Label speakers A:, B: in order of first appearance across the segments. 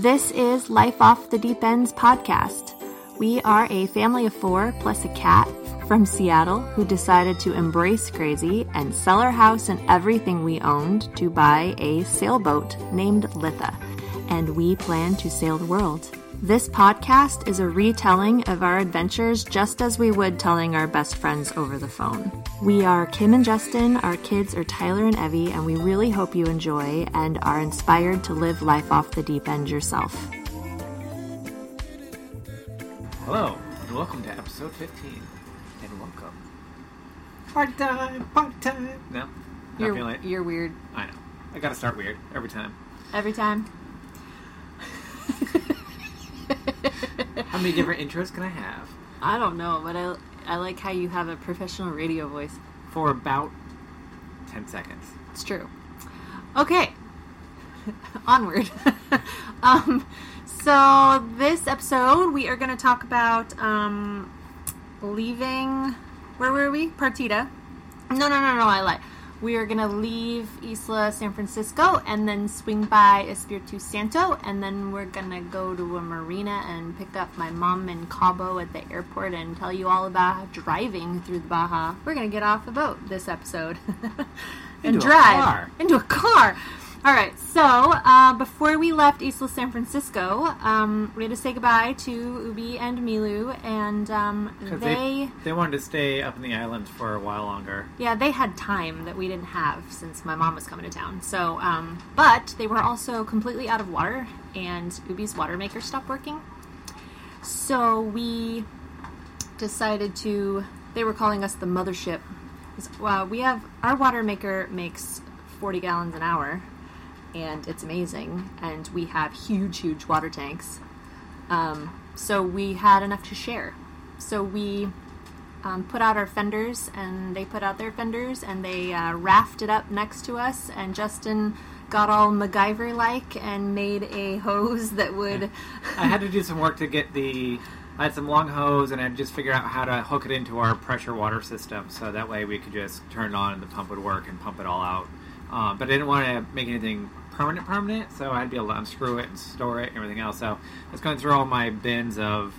A: This is Life Off the Deep Ends podcast. We are a family of four plus a cat from Seattle who decided to embrace crazy and sell our house and everything we owned to buy a sailboat named Litha. And we plan to sail the world. This podcast is a retelling of our adventures just as we would telling our best friends over the phone. We are Kim and Justin, our kids are Tyler and Evie, and we really hope you enjoy and are inspired to live life off the deep end yourself.
B: Hello, and welcome to episode 15. And welcome.
C: Party time, party time.
B: No? Not
A: You're,
B: feeling it?
A: you're weird
B: I know. I gotta start weird every time.
A: every time.
B: How many different intros can I have?
A: I don't know, but I, I like how you have a professional radio voice.
B: For about 10 seconds.
A: It's true. Okay. Onward. um, so this episode we are going to talk about um, leaving. Where were we? Partida. No, no, no, no. I lied. We are going to leave Isla San Francisco and then swing by Espiritu Santo, and then we're going to go to a marina and pick up my mom in Cabo at the airport and tell you all about driving through the Baja. We're going to get off the boat this episode and
B: Into a
A: drive
B: car.
A: into a car. All right, so uh, before we left Isla San Francisco, um, we had to say goodbye to Ubi and Milu, and um,
B: 'Cause
A: they,
B: they wanted to stay up in the islands for a while longer.
A: yeah, they had time that we didn't have since my mom was coming to town. So, um, but they were also completely out of water, and Ubi's water maker stopped working. So we decided to. They were calling us the mothership. Well, we have our water maker makes forty gallons an hour, and it's amazing. And we have huge, huge water tanks. Um, so we had enough to share. So we um, put out our fenders, and they put out their fenders, and they uh, rafted up next to us. And Justin got all MacGyver like and made a hose that would.
B: I had to do some work to get the. I had some long hose, and I had to just figure out how to hook it into our pressure water system, so that way we could just turn it on and the pump would work and pump it all out. Um, but I didn't want to make anything permanent, permanent, so I'd be able to unscrew it and store it and everything else. So I was going through all my bins of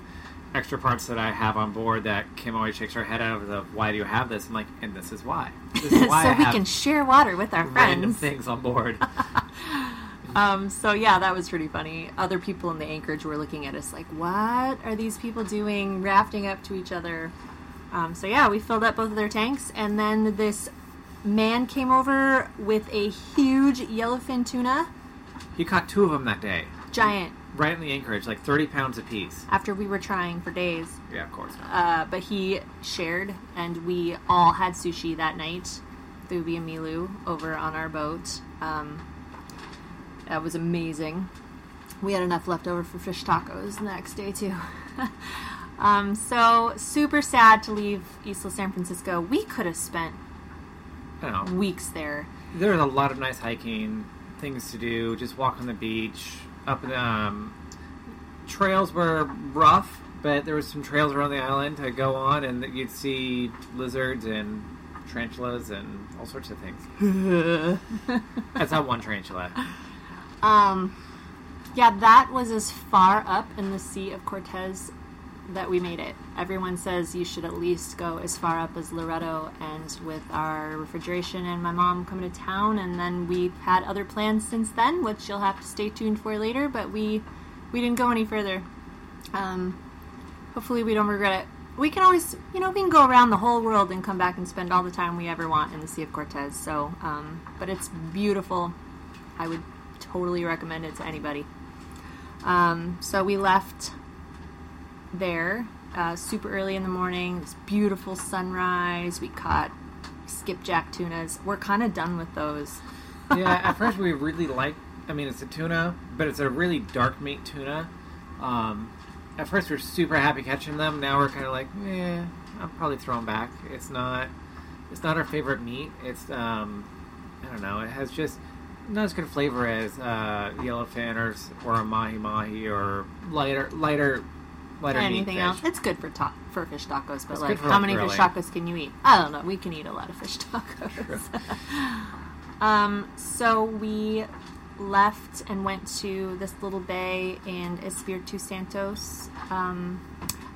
B: extra parts that I have on board that Kim always shakes her head out of. the Why do you have this? I'm like, and this is why. This is why
A: so
B: I
A: we can share water with our
B: random
A: friends.
B: things on board.
A: Um, so yeah, that was pretty funny. Other people in the anchorage were looking at us like, "What are these people doing, rafting up to each other?" Um, so yeah, we filled up both of their tanks, and then this man came over with a huge yellowfin tuna,
B: he caught two of them that day,
A: giant.
B: right in the anchorage, like 30 pounds apiece.
A: After we were trying for days,
B: Yeah, of course.
A: uh, but he shared, and we all had sushi that night. Thubi and Milu over on our boat. Um, that was amazing. We had enough left over for fish tacos the next day too. um, so super sad to leave Isla San Francisco. We could have spent
B: know.
A: weeks there.
B: There was a lot of nice hiking, things to do, just walk on the beach. Up the um, trails were rough, but there was some trails around the island to go on, and you'd see lizards and tarantulas and all sorts of things. That's not one tarantula.
A: Um, yeah, that was as far up in the Sea of Cortez that we made it. Everyone says you should at least go as far up as Loreto, and with our refrigeration and my mom coming to town, and then we've had other plans since then, which you'll have to stay tuned for later. But we we didn't go any further. Um, hopefully, we don't regret it. We can always, you know, we can go around the whole world and come back and spend all the time we ever want in the Sea of Cortez. So, um, but it's beautiful. I would totally recommend it to anybody. Um, so we left there uh, super early in the morning. Was beautiful sunrise. We caught skipjack tunas. We're kind of done with those.
B: yeah, at first we really liked. I mean, it's a tuna, but it's a really dark meat tuna. Um, at first we are super happy catching them. Now we're kind of like, eh, I'll probably throw them back. It's not. It's not our favorite meat. It's um, I don't know. It has just not as good flavor as uh, yellowfin or or a mahi mahi or lighter lighter lighter
A: Anything else? It's good for ta- for fish tacos, but
B: It's
A: like, how many fish tacos can you eat? I don't know. We can eat a lot of fish tacos. um, so we left and went to this little bay in Espiritu Santos. Um,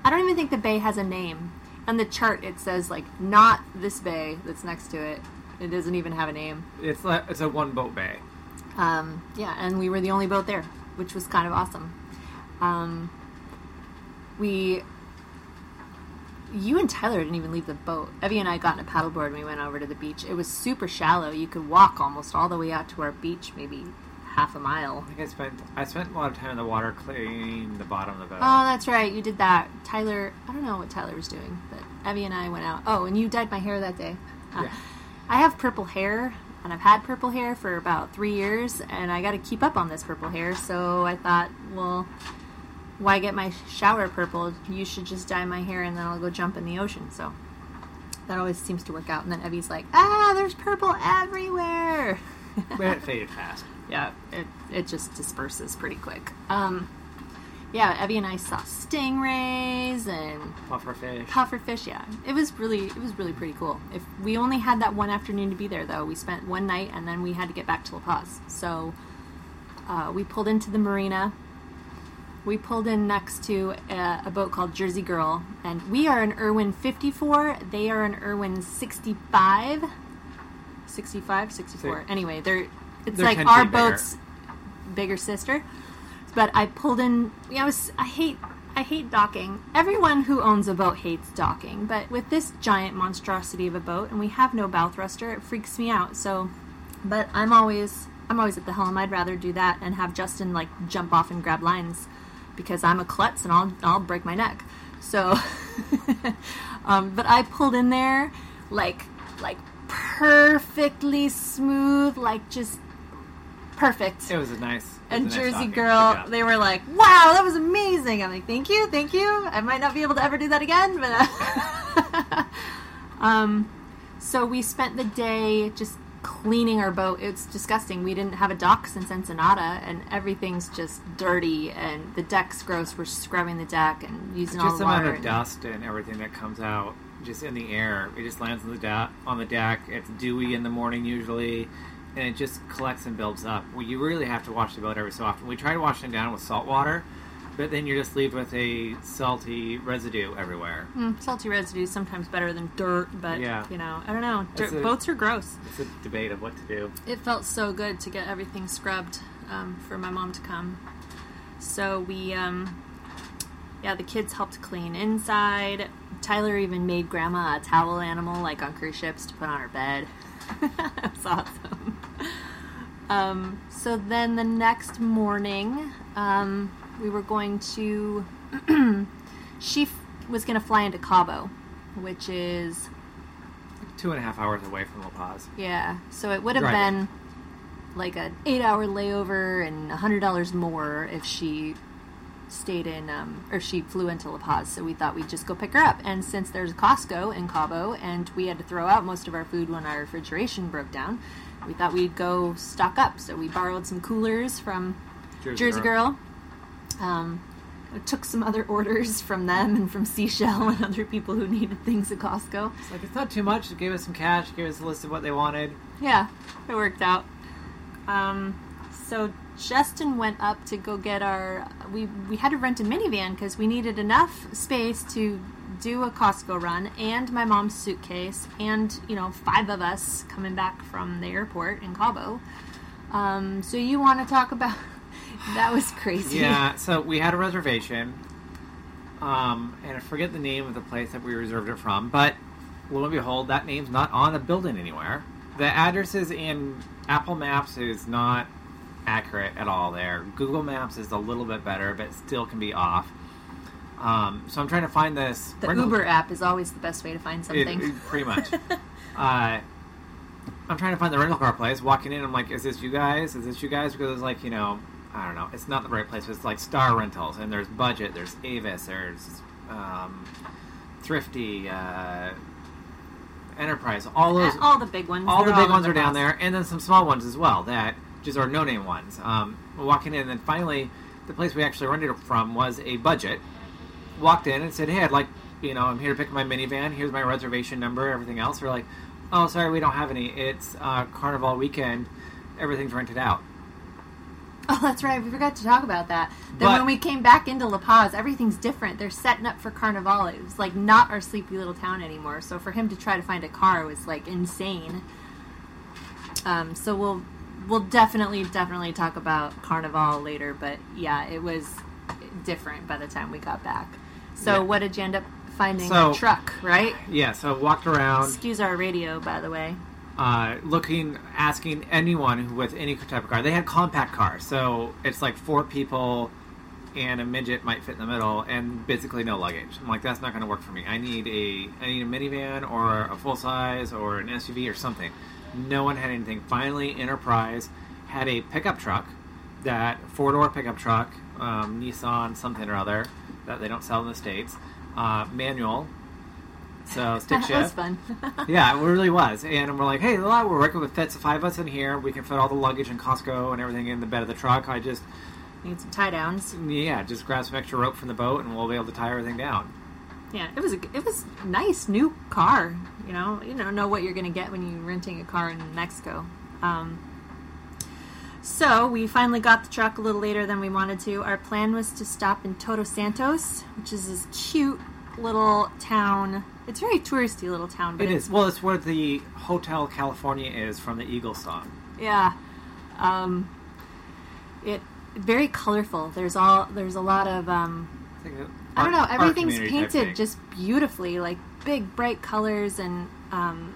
A: I don't even think the bay has a name. On the chart, it says like not this bay that's next to it. It doesn't even have a name.
B: It's like, it's a one boat bay.
A: Um, yeah, and we were the only boat there, which was kind of awesome. Um, we, you and Tyler didn't even leave the boat. Evie and I got in a paddleboard and we went over to the beach. It was super shallow. You could walk almost all the way out to our beach, maybe half a mile.
B: I think I spent I spent a lot of time in the water cleaning the bottom of the boat.
A: Oh, that's right. You did that. Tyler, I don't know what Tyler was doing, but Evie and I went out. Oh, and you dyed my hair that day. Uh,
B: Yeah.
A: I have purple hair, and I've had purple hair for about three years, and I got to keep up on this purple hair. So I thought, well, why get my shower purple? You should just dye my hair, and then I'll go jump in the ocean. So that always seems to work out. And then Evie's like, ah, there's purple everywhere.
B: but it faded fast.
A: yeah, it, it just disperses pretty quick. Um, yeah, Evie and I saw stingrays and
B: Pufferfish.
A: pufferfish. Yeah, it was really it was really pretty cool. If we only had that one afternoon to be there, though, we spent one night and then we had to get back to La Paz. So uh, we pulled into the marina. We pulled in next to a, a boat called Jersey Girl, and we are an Irwin 54. They are an Irwin 65. 65, 64.
B: So-
A: anyway, they're it's
B: They're
A: like our
B: bigger.
A: boat's bigger sister. But I pulled in. Yeah, I was. I hate. I hate docking. Everyone who owns a boat hates docking, but with this giant monstrosity of a boat, and we have no bow thruster, it freaks me out. So, but I'm always. I'm always at the helm. I'd rather do that and have Justin like jump off and grab lines because I'm a klutz and I'll I'll break my neck. So, um, but I pulled in there like like perfectly smooth, like just perfect.
B: It was a nice. was
A: And
B: a nice
A: Jersey.
B: Good
A: Girl, they were like, "Wow, that was amazing!" I'm like, "Thank you, thank you." I might not be able to ever do that again, but uh, um, so we spent the day just cleaning our boat. It's disgusting. We didn't have a dock since Ensenada, and everything's just dirty, and the deck's gross. We're scrubbing the deck and using all
B: just
A: the
B: the
A: water.
B: Just amount of dust and everything that comes out just in the air. It just lands on the da- on the deck. It's dewy in the morning usually, and it just collects and builds up. Well, you really have to wash the boat every so often. We try to wash it down with salt water, but then you're just left with a salty residue everywhere.
A: Mm, salty residue is sometimes better than dirt, but
B: Yeah.
A: you know, I don't know. Dirt,
B: a-
A: boats are gross.
B: It's a debate of what to do.
A: It felt so good to get everything scrubbed um, for my mom to come. So we, um, yeah, the kids helped clean inside. Tyler even made Grandma a towel animal, like on cruise ships, to put on her bed. That's awesome. Um, so then the next morning, um, we were going to. she f- was going to fly into Cabo, which is
B: Two and a half hours away from La Paz.
A: yeah, so it would have
B: Driving.
A: been like an eight-hour layover and a hundred dollars more if she stayed in, um, or she flew into La Paz. So we thought we'd just go pick her up. And since there's a Costco in Cabo, and we had to throw out most of our food when our refrigeration broke down, we thought we'd go stock up. So we borrowed some coolers from Jersey Girl. Um, I took some other orders from them and from Seashell and other people who needed things at Costco.
B: It's like it's not too much. Just gave us some cash. Gave us a list of what they wanted.
A: Yeah, it worked out. Um, so Justin went up to go get our. We we had to rent a minivan because we needed enough space to do a Costco run and my mom's suitcase and you know five of us coming back from the airport in Cabo. Um, so you want to talk about? That was crazy.
B: Yeah, so we had a reservation, um, and I forget the name of the place that we reserved it from, but lo and behold, that name's not on the building anywhere. The addresses in Apple Maps is not accurate at all there. Google Maps is a little bit better, but still can be off. Um, so I'm trying to find this.
A: The
B: rental-
A: Uber app is always the best way to find
B: it-
A: something.
B: it- pretty much. uh, I'm trying to find the rental car place. Walking in, I'm like, "Is this you guys? Is this you guys?" Because it's like, you know, I don't know. It's not the right place. It's like Star Rentals, and there's Budget, there's Avis, there's um, Thrifty, uh, Enterprise. All those,
A: Uh, all the big ones.
B: all the
A: they're
B: big ones
A: in
B: are down there, and then some small ones as well that just are no-name ones. Um, walking in, and then finally, the place we actually rented from was a Budget. Walked in and said, "Hey, I'd like, you know, I'm here to pick my minivan. Here's my reservation number, everything else." We're like, "Oh, sorry, we don't have any. It's uh, Carnival weekend. Everything's rented out."
A: Oh, that's right. We forgot to talk about that. Then
B: But-
A: when we came back into La Paz, everything's different. They're setting up for Carnival. It was like not our sleepy little town anymore. So for him to try to find a car was like insane. Um, so we'll we'll definitely definitely talk about Carnival later. But yeah, it was different by the time we got back. So
B: Yeah.
A: what did you end up finding?
B: So-
A: a truck, right?
B: Yeah, so I walked around
A: Excuse our radio, by the way.
B: Uh, looking, asking anyone with any type of car. They had compact cars, so it's like four people and a midget might fit in the middle, and basically no luggage. I'm like, that's not going to work for me. I need a, I need a minivan or a full size or an SUV or something. No one had anything. Finally, Enterprise had a pickup truck, that four door pickup truck, um, Nissan something or other that they don't sell in the states, uh, manual. So stick
A: that
B: shift.
A: was fun.
B: Yeah, it really was. And we're like, hey, we're working with fits five of us in here. We can fit all the luggage and Costco and everything in the bed of the truck. I just,
A: Need some tie downs.
B: yeah, just grab some extra rope from the boat and we'll be able to tie everything down.
A: Yeah, it was a, it was nice new car. You know, you don't know what you're going to get when you're renting a car in Mexico. Um, so we finally got the truck a little later than we wanted to. Our plan was to stop in Todos Santos, which is this cute little town. It's a very touristy little town, but it's.
B: Well, it's where the Hotel California is from the Eagle song.
A: Yeah. Um, it very colorful. There's all there's a lot of um,
B: It's like a
A: I don't know. Everything's painted just beautifully, like big bright colors and um,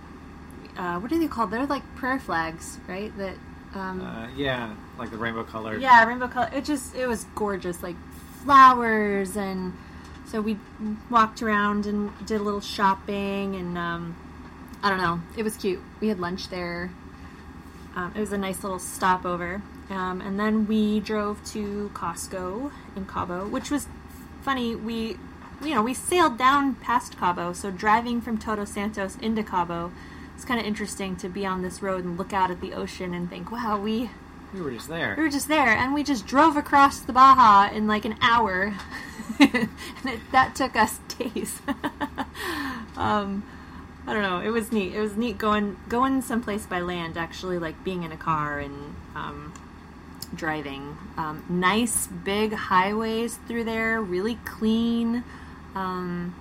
A: uh, what are they called? They're like prayer flags, right? That um,
B: Uh, yeah, like the rainbow color.
A: yeah, rainbow color. It just it was gorgeous, like flowers and so we walked around and did a little shopping and um, I don't know. It was cute. We had lunch there. Um, it was a nice little stopover, um, and then we drove to Costco in Cabo, which was funny. We, you know, we sailed down past Cabo, so driving from Todos Santos into Cabo, it's kind of interesting to be on this road and look out at the ocean and think, wow, we
B: We were just there.
A: we were just there, and we just drove across the Baja in like an hour, and it, that took us days. um, I don't know. It was neat. It was neat going going someplace by land. Actually, like being in a car and um, driving. Um, nice big highways through there, really clean. Um,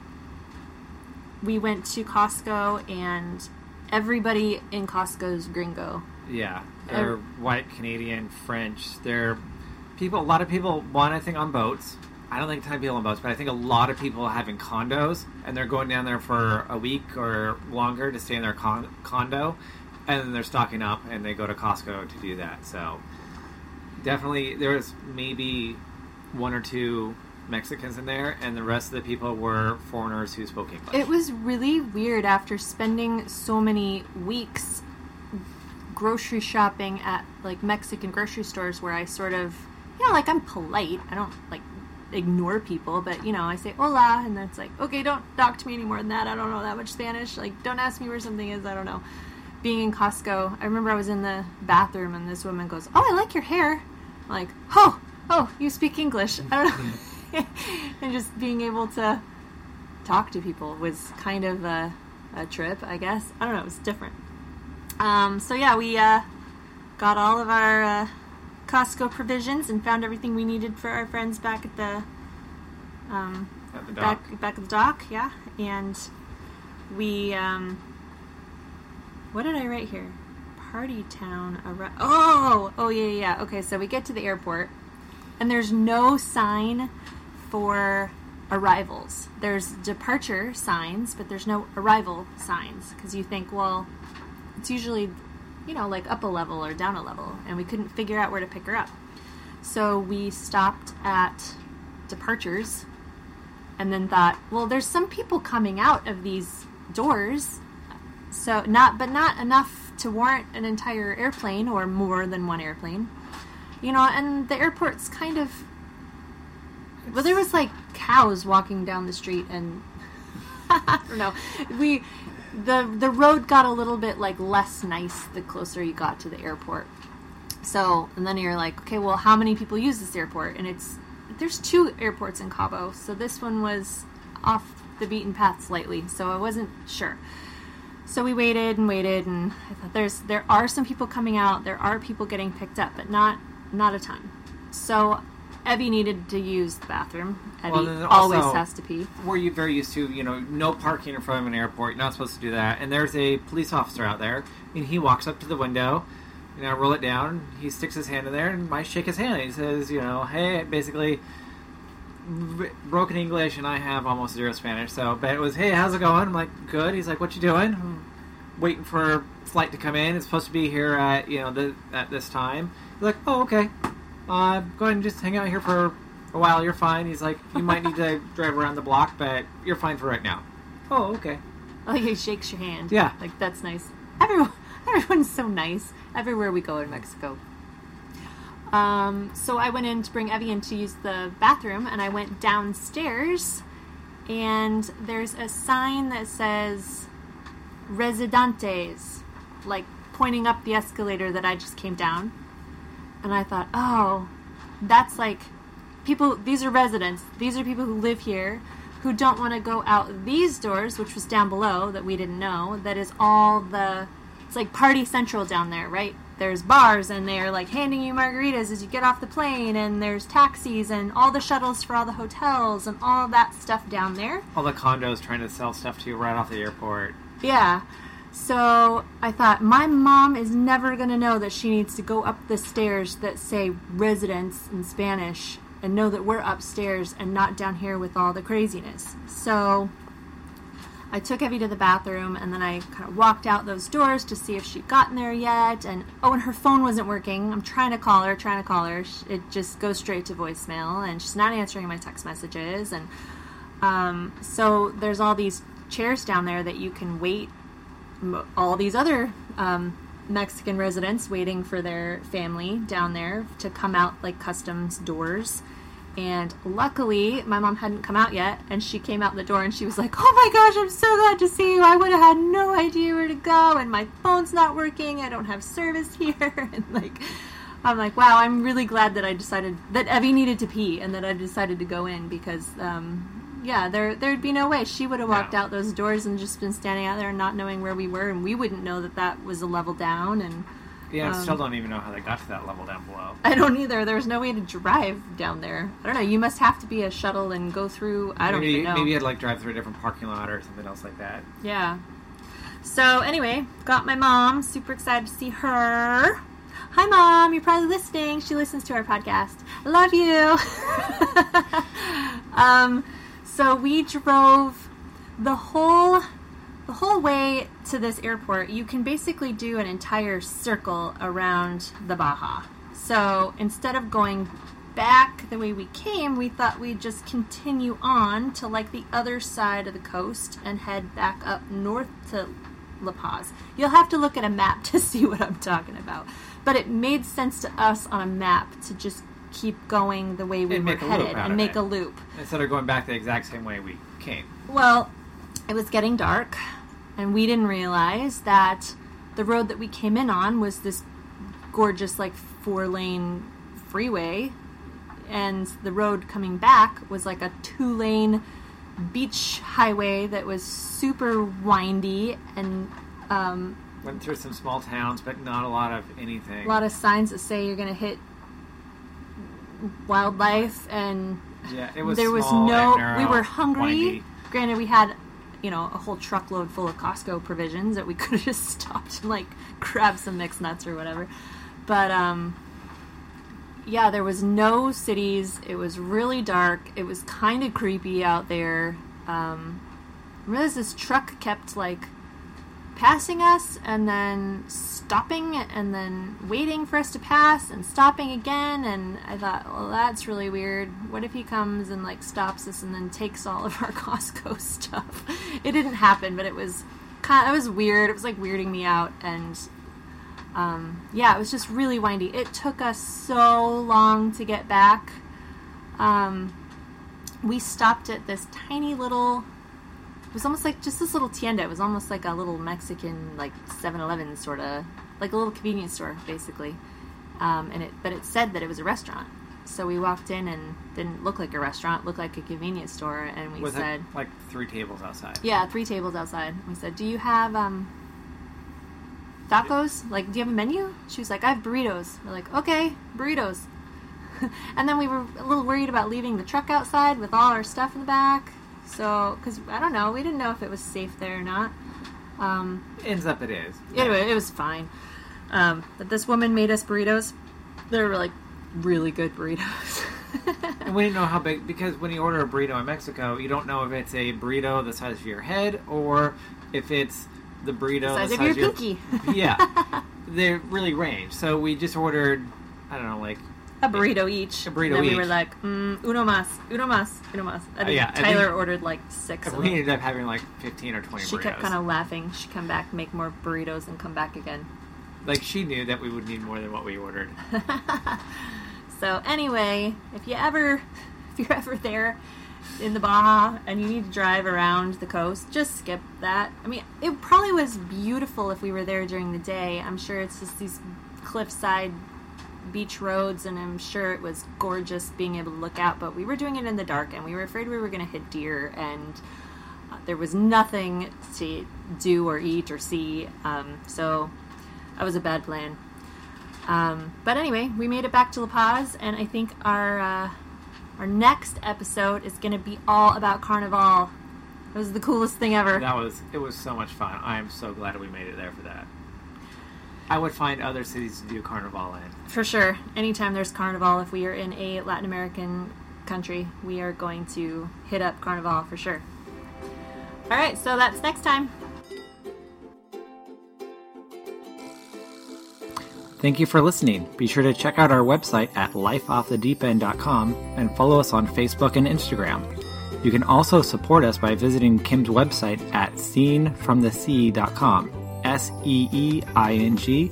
A: we went to Costco, and everybody in Costco's gringo.
B: Yeah, uh, they're white Canadian, French. They're people. A lot of people want I think on boats. I don't think of people on boats, but I think a lot of people have in condos, and they're going down there for a week or longer to stay in their con- condo, and then they're stocking up, and they go to Costco to do that. So definitely, there was maybe one or two Mexicans in there, and the rest of the people were foreigners who spoke English.
A: It was really weird after spending so many weeks grocery shopping at like Mexican grocery stores where I sort of, you know, like I'm polite. I don't like ignore people, but you know, I say hola and then it's like, okay, don't talk to me any more than that. I don't know that much Spanish. Like, don't ask me where something is. I don't know. Being in Costco, I remember I was in the bathroom and this woman goes, "Oh, I like your hair." I'm like, "Oh, oh, you speak English." I don't know. and just being able to talk to people was kind of a, a trip, I guess. I don't know, it was different. Um, so yeah, we uh, got all of our uh, Costco provisions and found everything we needed for our friends back at the um,
B: At the dock.
A: back back at the dock. Yeah, and we um, what did I write here? Party town. Oh, oh yeah, yeah. yeah. Okay, so we get to the airport, and there's no sign for arrivals. There's departure signs, but there's no arrival signs because you think, well, it's usually, you know, like up a level or down a level, and we couldn't figure out where to pick her up. So we stopped at departures and then thought, well, there's some people coming out of these doors. So not but not enough to warrant an entire airplane or more than one airplane. You know, and the airport's kind of well there was like cows walking down the street and I don't know. We the the road got a little bit like less nice the closer you got to the airport. So, and then you're like, okay, well, how many people use this airport? And it's there's two airports in Cabo, so this one was off the beaten path slightly, so I wasn't sure. So we waited and waited, and I thought there's there are some people coming out, there are people getting picked up, but not not a ton. so Evie needed to use the bathroom. Evie
B: Well,
A: always has to pee.
B: We're you very used to, you know, no parking in front of an airport. You're not supposed to do that. And there's a police officer out there, and he walks up to the window. Know, I roll it down. He sticks his hand in there, and I shake his hand. He says, you know, hey, basically, broken English, and I have almost zero Spanish. So, but it was, hey, how's it going? I'm like, good. He's like, what you doing? "I'm waiting for flight to come in. It's supposed to be here at you know the, at this time. He's like, oh, okay. Uh, go ahead and just hang out here for a while. You're fine. He's like, you might need to drive around the block, but you're fine for right now. Oh, okay.
A: Like he shakes your hand.
B: Yeah.
A: Like that's nice. Everyone, everyone's so nice everywhere we go in Mexico. Um, so I went in to bring Evie in to use the bathroom, and I went downstairs, and there's a sign that says "Residentes," like pointing up the escalator that I just came down. And I thought, oh, that's like people. These are residents. These are people who live here who don't want to go out these doors, which was down below that we didn't know. That is all the. It's like party central down there, right? There's bars and they're like handing you margaritas as you get off the plane, and there's taxis and all the shuttles for all the hotels and all that stuff down there.
B: All the condos trying to sell stuff to you right off the airport.
A: Yeah. So I thought my mom is never going to know that she needs to go up the stairs that say residence in Spanish and know that we're upstairs and not down here with all the craziness. So I took Evie to the bathroom and then I kind of walked out those doors to see if she'd gotten there yet. And oh, and her phone wasn't working. I'm trying to call her, trying to call her. It just goes straight to voicemail and she's not answering my text messages. And um, so there's all these chairs down there that you can wait all these other um, Mexican residents waiting for their family down there to come out like customs doors. And luckily, my mom hadn't come out yet, and she came out the door and she was like, Oh my gosh, I'm so glad to see you. I would have had no idea where to go, and my phone's not working. I don't have service here. and like, I'm like, wow, I'm really glad that I decided that Evie needed to pee and that I decided to go in because, um, yeah, there there'd be no way she would have walked
B: No.
A: out those doors and just been standing out there not knowing where we were, and we wouldn't know that that was a level down. And
B: Yeah, I
A: Um,
B: still don't even know how they got to that level down below.
A: I don't either. There's no way to drive down there. I don't know. You must have to be a shuttle and go through. I don't even know.
B: Maybe I'd like drive through a different parking lot or something else like that.
A: Yeah. So anyway, got my mom. Super excited to see her. Hi, mom. You're probably listening. She listens to our podcast. I love you. um, so we drove the whole the whole way to this airport. You can basically do an entire circle around the Baja. So instead of going back the way we came, we thought we'd just continue on to like the other side of the coast and head back up north to La Paz. You'll have to look at a map to see what I'm talking about. But it made sense to us on a map to just keep going the way we
B: And
A: were
B: make a loop
A: headed and make a loop.
B: Instead of going back the exact same way we came.
A: Well, it was getting dark, and we didn't realize that the road that we came in on was this gorgeous, like, four lane freeway, and the road coming back was like a two lane beach highway that was super windy and um,
B: Went through some small towns, but not a lot of anything.
A: a lot of signs that say you're going to hit wildlife and
B: yeah, it was.
A: there was no
B: narrow,
A: we were hungry
B: windy.
A: granted we had you know a whole truckload full of costco provisions that we could have just stopped and like grab some mixed nuts or whatever but um yeah there was no cities it was really dark it was kind of creepy out there um I realized this truck kept like passing us and then stopping and then waiting for us to pass and stopping again and I thought, well that's really weird. What if he comes and like stops us and then takes all of our Costco stuff? It didn't happen, but it was kind it was weird. It was like weirding me out and um, yeah, it was just really windy. It took us so long to get back. Um, we stopped at this tiny little it was almost like just this little tienda. It was almost like a little Mexican, like 7-Eleven sort of, like a little convenience store, basically. Um, and it, but it said that it was a restaurant. So we walked in and didn't look like a restaurant, looked like a convenience store, and we
B: Was
A: said,
B: like three tables outside?
A: yeah, three tables outside. We said, "Do you have um, tacos? Like, do you have a menu?" She was like, "I have burritos." We're like, "Okay, burritos." and then we were a little worried about leaving the truck outside with all our stuff in the back. So, because I don't know, we didn't know if it was safe there or not. Um,
B: Ends up it is.
A: anyway, it was fine. Um, but this woman made us burritos. They were like really good burritos.
B: And we didn't know how big because when you order a burrito in Mexico, you don't know if it's a burrito the size of your head or if it's the burrito the
A: size
B: the
A: of
B: size
A: your pinky.
B: yeah, they really range. So we just ordered, I don't know, like
A: a burrito each.
B: A burrito
A: and then we were like, mm, uno más, uno más, uno más. I think
B: yeah,
A: Tyler
B: think-
A: ordered like six of
B: we ended up having like fifteen or twenty
A: She
B: burritos.
A: kept kind of laughing. She'd come back, make more burritos, and come back again.
B: like she knew that we would need more than what we ordered.
A: So anyway, if you ever, if you're ever there in the Baja and you need to drive around the coast, just skip that. I mean, it probably was beautiful if we were there during the day. I'm sure it's just these cliffside beach roads, and I'm sure it was gorgeous being able to look out. But we were doing it in the dark, and we were afraid we were going to hit deer, and uh, there was nothing to do or eat or see. Um, so that was a bad plan. Um, but anyway, we made it back to La Paz, and I think our uh, our next episode is going to be all about Carnival. It was the coolest thing ever.
B: That was it was so much fun. I am so glad we made it there for that. I would find other cities to do carnival in.
A: For sure. Anytime there's Carnival, if we are in a Latin American country, we are going to hit up Carnival for sure. All right, so that's next time.
B: Thank you for listening. Be sure to check out our website at lifeoffthedeepend.com and follow us on Facebook and Instagram. You can also support us by visiting Kim's website at seeingfromthesea.com. S E E I N G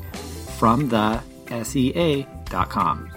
B: from the S E A dot com.